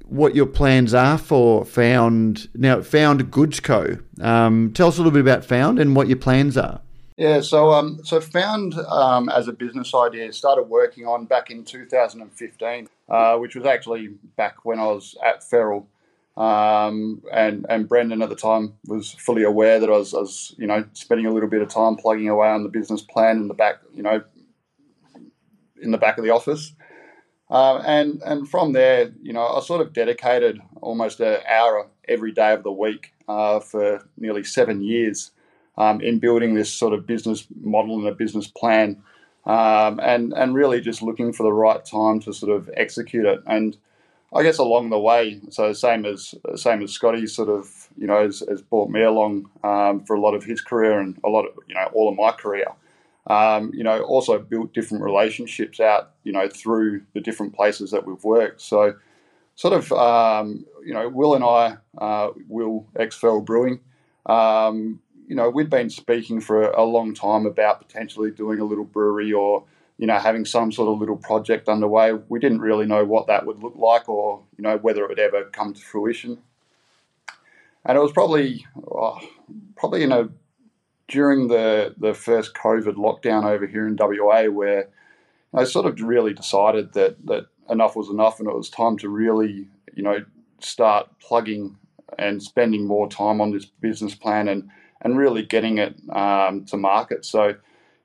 what your plans are for Found now. Found Goods Co. Um, tell us a little bit about Found and what your plans are. Yeah, so um, so found um, as a business idea started working on back in 2015, uh, which was actually back when I was at Feral, um, and and Brendan at the time was fully aware that I was, I was you know spending a little bit of time plugging away on the business plan in the back you know in the back of the office, uh, and and from there you know I sort of dedicated almost an hour every day of the week uh, for nearly seven years um, in building this sort of business model and a business plan, um, and and really just looking for the right time to sort of execute it. And I guess along the way, so same as same as Scotty, sort of you know has, has brought me along um, for a lot of his career and a lot of you know all of my career. Um, you know, also built different relationships out, you know, through the different places that we've worked. So, sort of, um, you know, Will and I, uh, Will Feral Brewing, um, you know, we'd been speaking for a long time about potentially doing a little brewery or you know, having some sort of little project underway. We didn't really know what that would look like or, you know, whether it would ever come to fruition. And it was probably, oh, probably, you know, during the, the first COVID lockdown over here in WA where I sort of really decided that, that enough was enough and it was time to really, you know, start plugging and spending more time on this business plan and, and really getting it um, to market. So,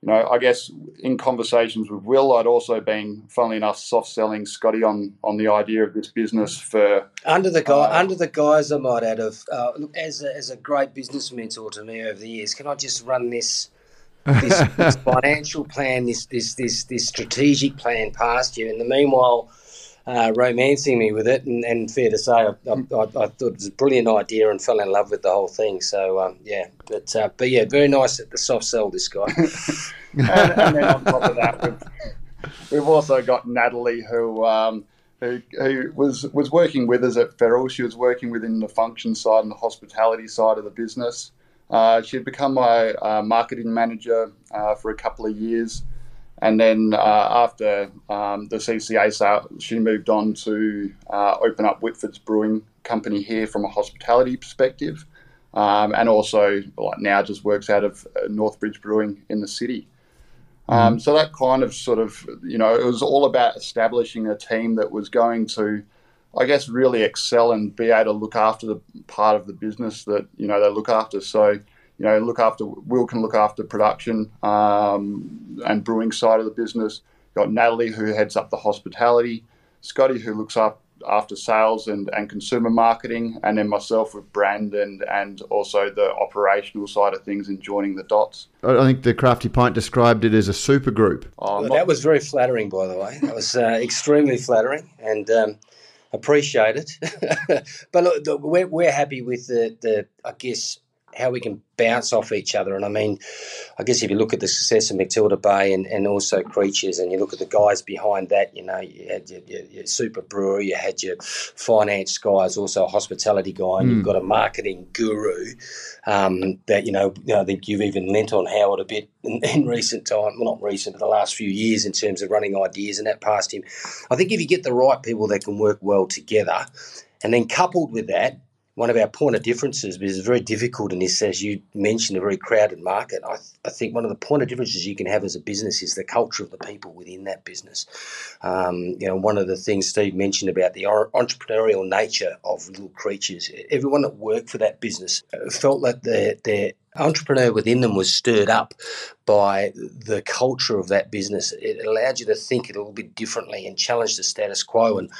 you know, I guess in conversations with Will, I'd also been, funnily enough, soft selling Scotty on on the idea of this business for under the guy uh, under the guise I might add of uh, look as a, as a great business mentor to me over the years. Can I just run this this, this financial plan, this this this this strategic plan past you? In the meanwhile, uh, romancing me with it, and, and fair to say, I, I, I, thought it was a brilliant idea and fell in love with the whole thing. So um, yeah, but uh, but yeah, very nice at the soft sell this guy. and, and, then on top of that, we've, we've also got Natalie who. Um, who, who was was working with us at Feral. She was working within the function side and the hospitality side of the business. Uh, she had become my uh, marketing manager uh, for a couple of years. And then uh, after um, the CCA sale, she moved on to uh, open up Whitford's Brewing Company here from a hospitality perspective. Um, and also, like now, just works out of uh, Northbridge Brewing in the city. Um, mm. so that kind of sort of, you know, it was all about establishing a team that was going to, I guess, really excel and be able to look after the part of the business that, you know, they look after. So, you know, look after Will can look after production um, and brewing side of the business. Got Natalie who heads up the hospitality, Scotty who looks up after sales and, and consumer marketing, and then myself with brand and and also the operational side of things and joining the dots. I think the Crafty Pint described it as a super group. Oh, well, that was very flattering, by the way. That was uh, extremely flattering, and. Um, appreciate it, but look, we're, we're happy with the, the I guess how we can bounce off each other. And I mean, I guess if you look at the success of Matilda Bay and, and also Creatures, and you look at the guys behind that, you know, you had your, your, your super brewer, you had your finance guys, also a hospitality guy, and mm. you've hmm. got a marketing guru um, that, you know, I think you've even lent on Howard a bit in, in recent time, well, not recent, but the last few years in terms of running ideas and that past him. I think if you get the right people that can work well together, and then coupled with that, one of our point of differences, because it's very difficult in this, as you mentioned, a very crowded market. I, th- I, think one of the point of differences you can have as a business is the culture of the people within that business. Um, you know, one of the things Steve mentioned about the entrepreneurial nature of little creatures, everyone that worked for that business uh, felt that their, their entrepreneur within them was stirred up by the culture of that business. It allowed you to think a little bit differently and challenge the status quo and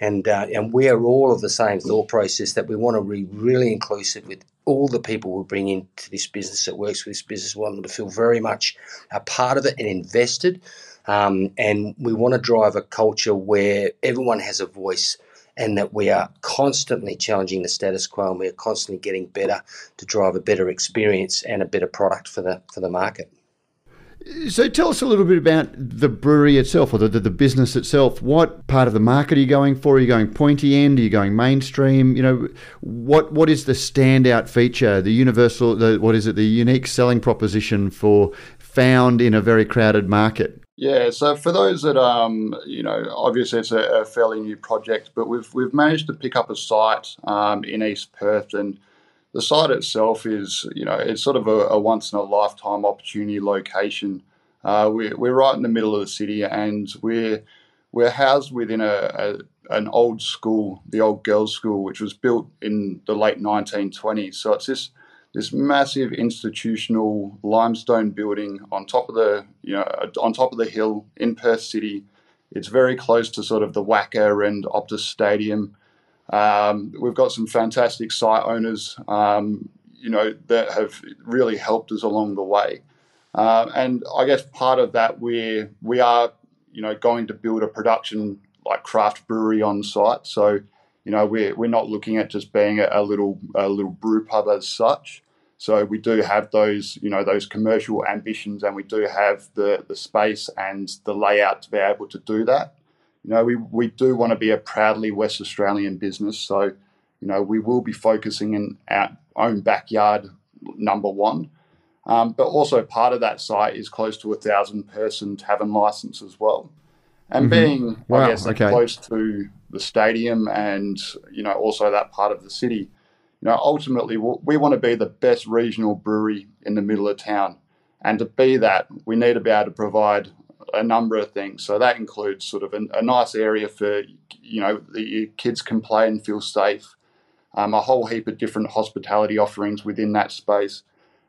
and uh, and we are all of the same thought process that we want to be really inclusive with all the people we bring into this business that works with this business. We want them to feel very much a part of it and invested. Um, and we want to drive a culture where everyone has a voice and that we are constantly challenging the status quo and we are constantly getting better to drive a better experience and a better product for the for the market. So tell us a little bit about the brewery itself or the, the, the, business itself. What part of the market are you going for? Are you going pointy end? Are you going mainstream? You know, what what is the standout feature, the universal, the, what is it, the unique selling proposition for found in a very crowded market? Yeah, so for those that um, you know, obviously it's a, a fairly new project, but we've we've managed to pick up a site um, in East Perth and the site itself is, you know, it's sort of a, a once in a lifetime opportunity location. Uh, we're, we're right in the middle of the city and we're, we're housed within a, a, an old school, the old girls' school, which was built in the late 1920s. So it's this, this massive institutional limestone building on top of the, you know, on top of the hill in Perth City. It's very close to sort of the WACA and Optus Stadium. Um, we've got some fantastic site owners, um, you know, that have really helped us along the way. Uh, and I guess part of that we we are, you know, going to build a production like craft brewery on site. So, you know, we're we're not looking at just being a, a little a little brew pub as such. So we do have those, you know, those commercial ambitions, and we do have the the space and the layout to be able to do that you know, we, we do want to be a proudly West Australian business. So, you know, we will be focusing in our own backyard, number one. Um, but also part of that site is close to a thousand person tavern license as well. And Mhm. being, Wow, I guess, okay. close to the stadium and you know also that part of the city, you know, ultimately w- we want to be the best regional brewery in the middle of town. And to be that, we need to be able to provide a number of things. So that includes sort of a, a nice area for, you know, the your kids can play and feel safe. Um, a whole heap of different hospitality offerings within that space.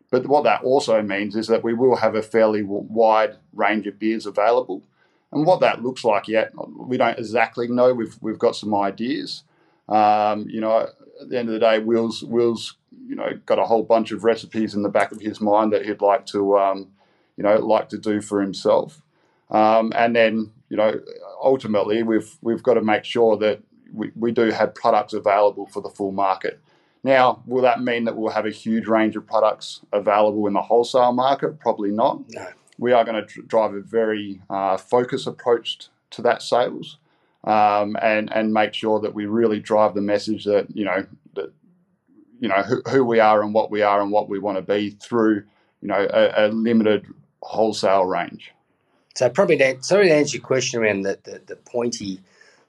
But what that also means is that we will have a fairly wide range of beers available. And what that looks like yet, we don't exactly know. We've we've got some ideas. Um, you know, at the end of the day, Will's Will's you know got a whole bunch of recipes in the back of his mind that he'd like to um, you know like to do for himself. Um, and then you know ultimately we've we've got to make sure that we, we do have products available for the full market. Now, will that mean that we'll have a huge range of products available in the wholesale market? Probably not. No. We are going to dr- drive a very uh, focused approach to that sales, um, and and make sure that we really drive the message that you know that you know who, who we are and what we are and what we want to be through you know a, a limited wholesale range. So probably to, sorry to answer your question around the, the, the pointy,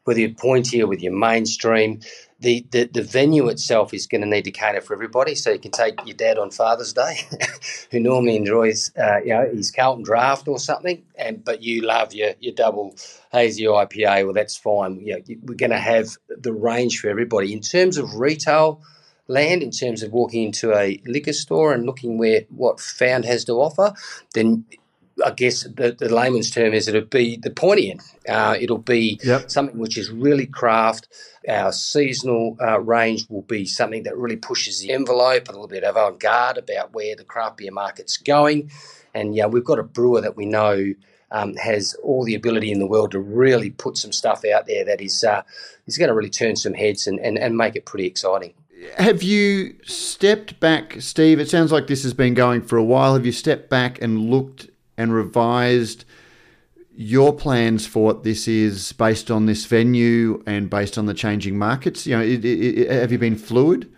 whether you're pointy or with your mainstream, the, the, the venue itself is going to need to cater for everybody. So you can take your dad on Father's Day, who normally enjoys uh, you know his Carlton Draught or something, and but you love your your double hazy IPA. Well, that's fine. You know, we're going to have the range for everybody in terms of retail land. In terms of walking into a liquor store and looking where what Found has to offer, then I guess the, the layman's term is it'll be the pointy end. Uh, it'll be Yep. something which is really craft. Our seasonal uh, range will be something that really pushes the envelope, a little bit avant garde about where the craft beer market's going. And yeah, we've got a brewer that we know um, has all the ability in the world to really put some stuff out there that is uh, is going to really turn some heads and, and, and make it pretty exciting. Have you stepped back, Steve? It sounds like this has been going for a while. Have you stepped back and looked and revised your plans for what this is based on this venue and based on the changing markets? You know, it, it, it- have you been fluid?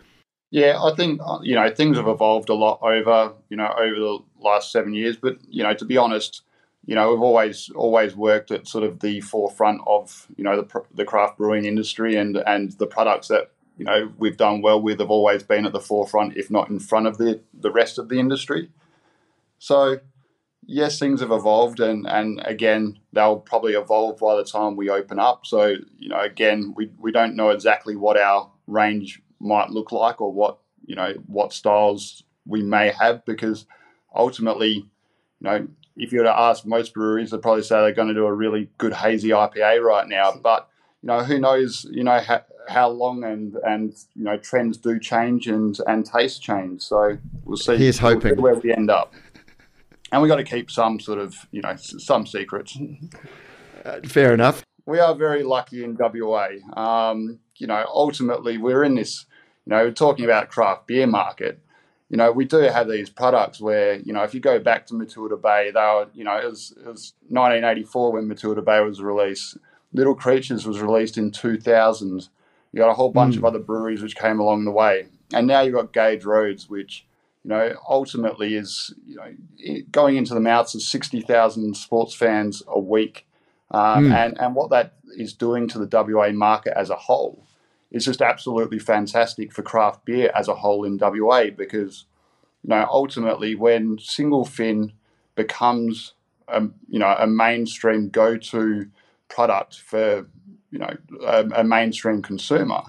Yeah, I think you know things have evolved a lot over you know over the last seven years. But you know, to be honest, you know we've always always worked at sort of the forefront of you know the the craft brewing industry and and the products that you know we've done well with have always been at the forefront, if not in front of the the rest of the industry. So yes, things have evolved, and and again they'll probably evolve by the time we open up. So you know, again, we we don't know exactly what our range might look like or what you know what styles we may have because ultimately, you know, if you were to ask most breweries, they'd probably say they're going to do a really good hazy IPA right now, but you know, who knows, you know, how, how long and and you know trends do change and and taste change. So we'll see. Here's we'll see hoping. where we end up. And we got to keep some sort of, you know, some secrets. Uh, fair enough. We are very lucky in WA. Um, you know, ultimately, we're in this, you know, talking about craft beer market. You know, we do have these products where, you know, if you go back to Matilda Bay, they were, you know, it was, it was 1984 when Matilda Bay was released. Little Creatures was released in 2000. You got a whole bunch of other breweries which came along the way. And now you've got Gage Roads, which, you know, ultimately is, you know, going into the mouths of 60,000 sports fans a week. Um, Mm. and, and what that is doing to the WA market as a whole is just absolutely fantastic for craft beer as a whole in WA because, you know, ultimately when single fin becomes, a, you know, a mainstream go-to product for, you know, a, a mainstream consumer,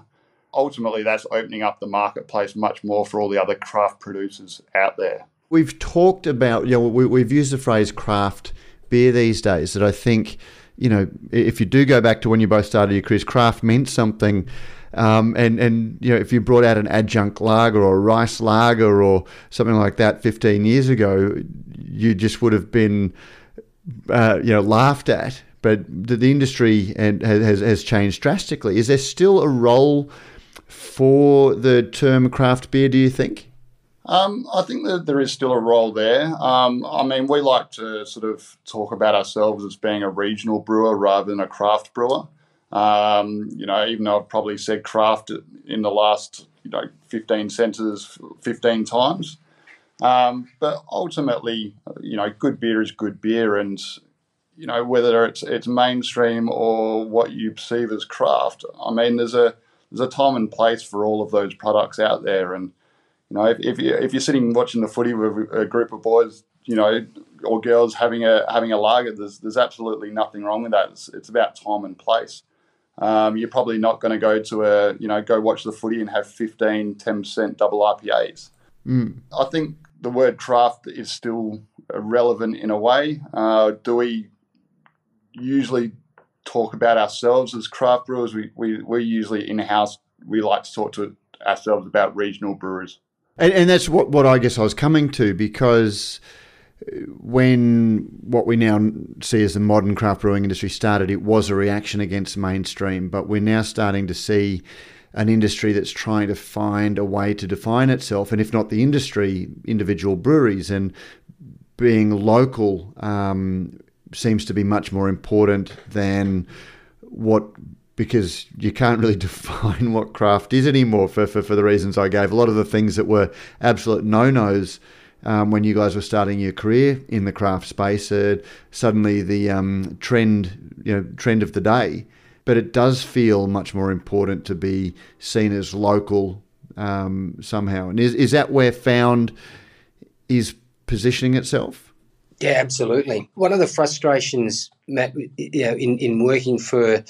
ultimately that's opening up the marketplace much more for all the other craft producers out there. We've talked about, you know, we, we've used the phrase craft beer these days that I think, you know, if you do go back to when you both started your careers, craft meant something. Um, and, and, you know, if you brought out an adjunct lager or a rice lager or something like that 15 years ago, you just would have been, uh, you know, laughed at. But the, the industry and has, has changed drastically. Is there still a role for the term craft beer, do you think? Um, I think that there is still a role there. Um, I mean, we like to sort of talk about ourselves as being a regional brewer rather than a craft brewer. Um, you know, even though I've probably said craft in the last, you know, 15 sentences 15 times. Um, but ultimately, you know, good beer is good beer, and you know whether it's it's mainstream or what you perceive as craft. I mean, there's a there's a time and place for all of those products out there, and you know, if, if you if you're sitting watching the footy with a group of boys, you know, or girls having a having a lager, there's there's absolutely nothing wrong with that. It's, it's about time and place. Um, you're probably not going to go to a you know go watch the footy and have 15, 10 percent double IPAs. Mm. I think the word craft is still relevant in a way. Uh, do we usually talk about ourselves as craft brewers? We, we, we usually in house, we like to talk to ourselves about regional brewers. And, and that's what, what I guess I was coming to because when what we now see as the modern craft brewing industry started, it was a reaction against mainstream, but we're now starting to see an industry that's trying to find a way to define itself, and if not the industry, individual breweries and being local um, seems to be much more important than what because you can't really define what craft is anymore for, for, for the reasons I gave. A lot of the things that were absolute no nos um, when you guys were starting your career in the craft space uh, suddenly the um, trend you know trend of the day but it does feel much more important to be seen as local um, somehow. And is, is that where Found is positioning itself? Yeah, absolutely. One of the frustrations, Matt, you know, in, in working for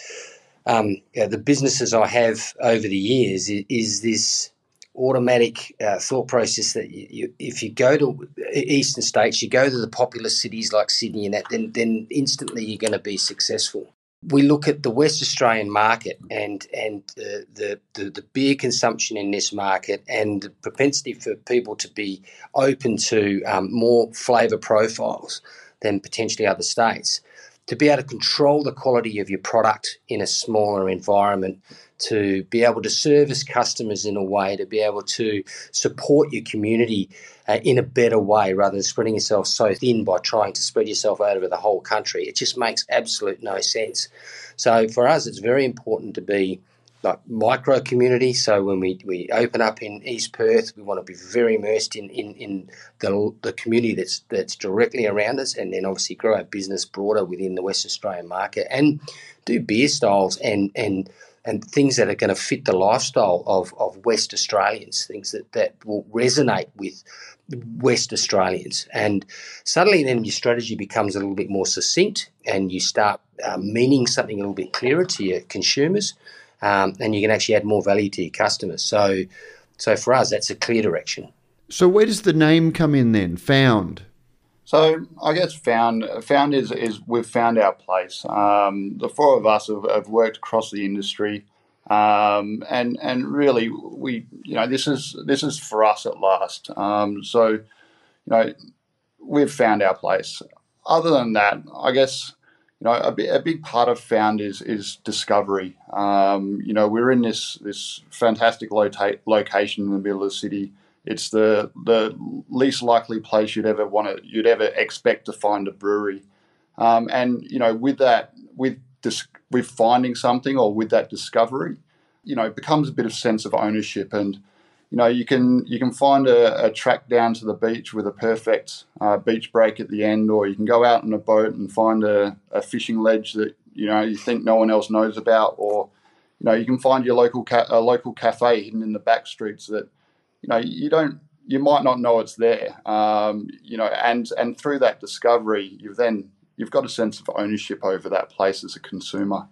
um, you know, the businesses I have over the years is, is this automatic uh, thought process that you, you, if you go to eastern states, you go to the populous cities like Sydney and that, then then instantly you're going to be successful we look at the West Australian market and and the, the, the, the, beer consumption in this market and the propensity for people to be open to um, more flavour profiles than potentially other states. To be able to control the quality of your product in a smaller environment, to be able to service customers in a way, to be able to support your community uh, in a better way rather than spreading yourself so thin by trying to spread yourself out over the whole country. It just makes absolute no sense. So for us, it's very important to be like micro community. So when we, we open up in East Perth, we want to be very immersed in, in, in the, the community that's that's directly around us, and then obviously grow our business broader within the West Australian market and do beer styles and and and things that are going to fit the lifestyle of, of West Australians, things that, that will resonate with West Australians. And suddenly, then your strategy becomes a little bit more succinct and you start uh, meaning something a little bit clearer to your consumers, um, and you can actually add more value to your customers. So, so for us, that's a clear direction. So, where does the name come in then? Found. So I guess found found is is we've found our place. Um, the four of us have, have worked across the industry. Um, and and really we you know this is this is for us at last. Um, so you know we've found our place. Other than that, I guess you know a, big part of found is is discovery. Um, you know we're in this this fantastic lota- location in the middle of the city. It's the the least likely place you'd ever want to you'd ever expect to find a brewery. Um, and you know with that with dis- with finding something or with that discovery, you know, it becomes a bit of sense of ownership and you know you can you can find a, a track down to the beach with a perfect uh, beach break at the end or you can go out in a boat and find a, a, fishing ledge that you know you think no one else knows about or you know you can find your local ca- a local cafe hidden in the back streets that you know you don't you might not know it's there um, you know and and through that discovery you've then you've got a sense of ownership over that place as a consumer,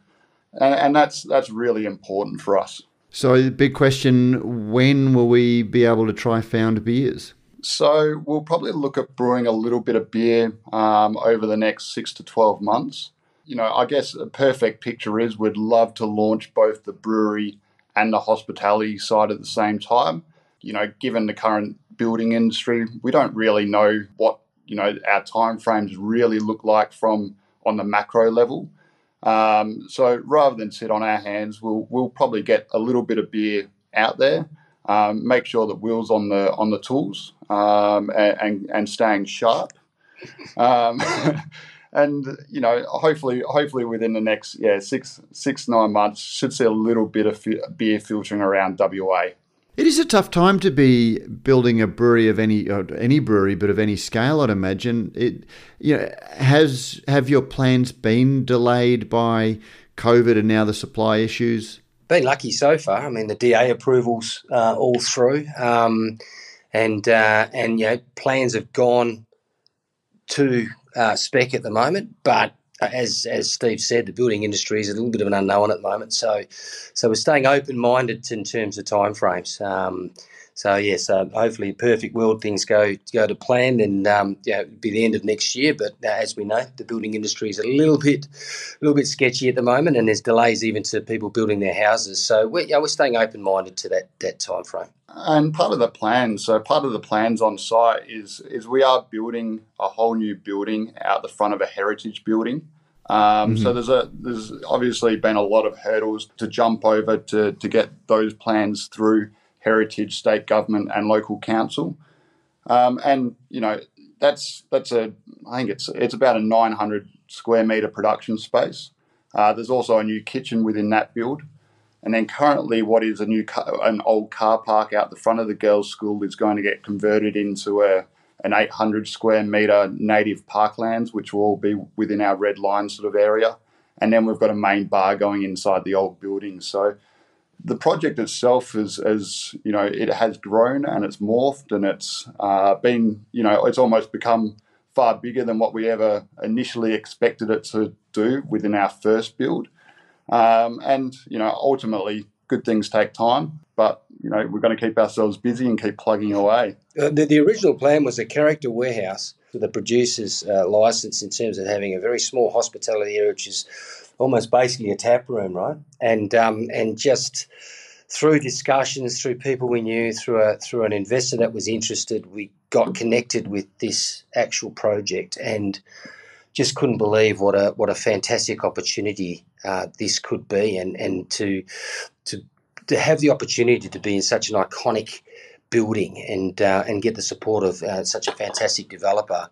and, and that's that's really important for us. So, the big question: When will we be able to try Found beers? So, we'll probably look at brewing a little bit of beer um, over the next six to twelve months. You know, I guess a perfect picture is we'd love to launch both the brewery and the hospitality side at the same time. You know, given the current building industry, we don't really know what you know our timeframes really look like from on the macro level. Um, so rather than sit on our hands, we'll we'll probably get a little bit of beer out there, um, make sure that Will's on the on the tools um, and, and, and staying sharp, um, and you know hopefully hopefully within the next yeah six six nine months should see a little bit of beer filtering around WA. It is a tough time to be building a brewery of any any brewery, but of any scale. I'd imagine it. You know, has have your plans been delayed by COVID and now the supply issues? Been lucky so far. I mean, the DA approvals uh, all through, um, and uh, and you know plans have gone to uh, spec at the moment, but as as Steve said, the building industry is a little bit of an unknown at the moment. So, so we're staying open minded in terms of timeframes. Um, so yes, uh, hopefully, perfect world things go go to plan, and um, yeah, be the end of next year. But uh, as we know, the building industry is a little bit, a little bit sketchy at the moment, and there's delays even to people building their houses. So we're, yeah, we're staying open minded to that that time frame. And part of the plan, so part of the plans on site is is we are building a whole new building out the front of a heritage building. Um, mm-hmm. So there's a there's obviously been a lot of hurdles to jump over to to get those plans through heritage, state government, and local council. Um, and you know that's that's a I think it's it's about a 900 square meter production space. Uh, there's also a new kitchen within that build, and then currently what is a new car, an old car park out the front of the girls' school is going to get converted into a an 800 square meter native parklands, which will all be within our red line sort of area. And then we've got a main bar going inside the old building. So the project itself is, is you know, it has grown and it's morphed and it's uh, been, you know, it's almost become far bigger than what we ever initially expected it to do within our first build. Um, and, you know, ultimately, good things take time, but, you know, we're going to keep ourselves busy and keep plugging away. Uh, the, the, original plan was a character warehouse for the producer's uh, license in terms of having a very small hospitality area, which is almost basically a tap room, right? And um, and just through discussions, through people we knew, through a through an investor that was interested, we got connected with this actual project and just couldn't believe what a what a fantastic opportunity uh, this could be, and and to to to have the opportunity to be in such an iconic building and uh, and get the support of uh, such a fantastic developer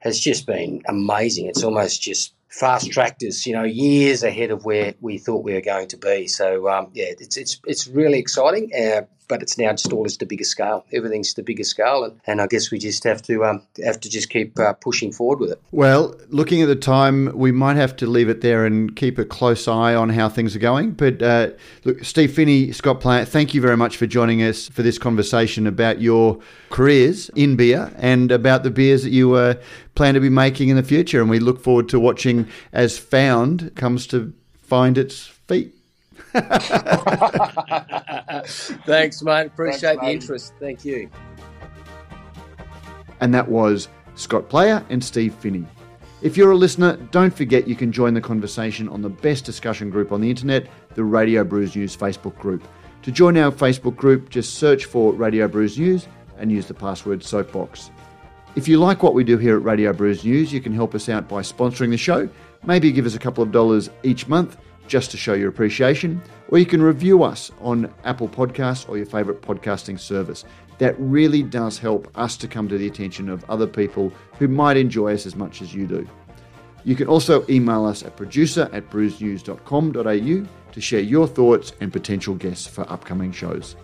has just been amazing. It's almost just fast tracked us, you know, years ahead of where we thought we were going to be. So um, yeah, it's it's it's really exciting. Uh, but it's now just all just a bigger scale. Everything's the bigger scale, and, and I guess we just have to um, have to just keep uh, pushing forward with it. Well, looking at the time, we might have to leave it there and keep a close eye on how things are going. But uh, look, Steve Finney, Scott Player, thank you very much for joining us for this conversation about your careers in beer and about the beers that you uh, plan to be making in the future. And we look forward to watching as Found comes to find its feet. Thanks, mate. Appreciate Thanks, the interest. Thank you. And that was Scott Player and Steve Finney. If you're a listener, don't forget you can join the conversation on the best discussion group on the internet, the Radio Brews News Facebook group. To join our Facebook group, just search for Radio Brews News and use the password Soapbox. If you like what we do here at Radio Brews News, you can help us out by sponsoring the show. Maybe give us a couple of dollars each month just to show your appreciation, or you can review us on Apple Podcasts or your favourite podcasting service. That really does help us to come to the attention of other people who might enjoy us as much as you do. You can also email us at producer at brewsnews.com.au to share your thoughts and potential guests for upcoming shows.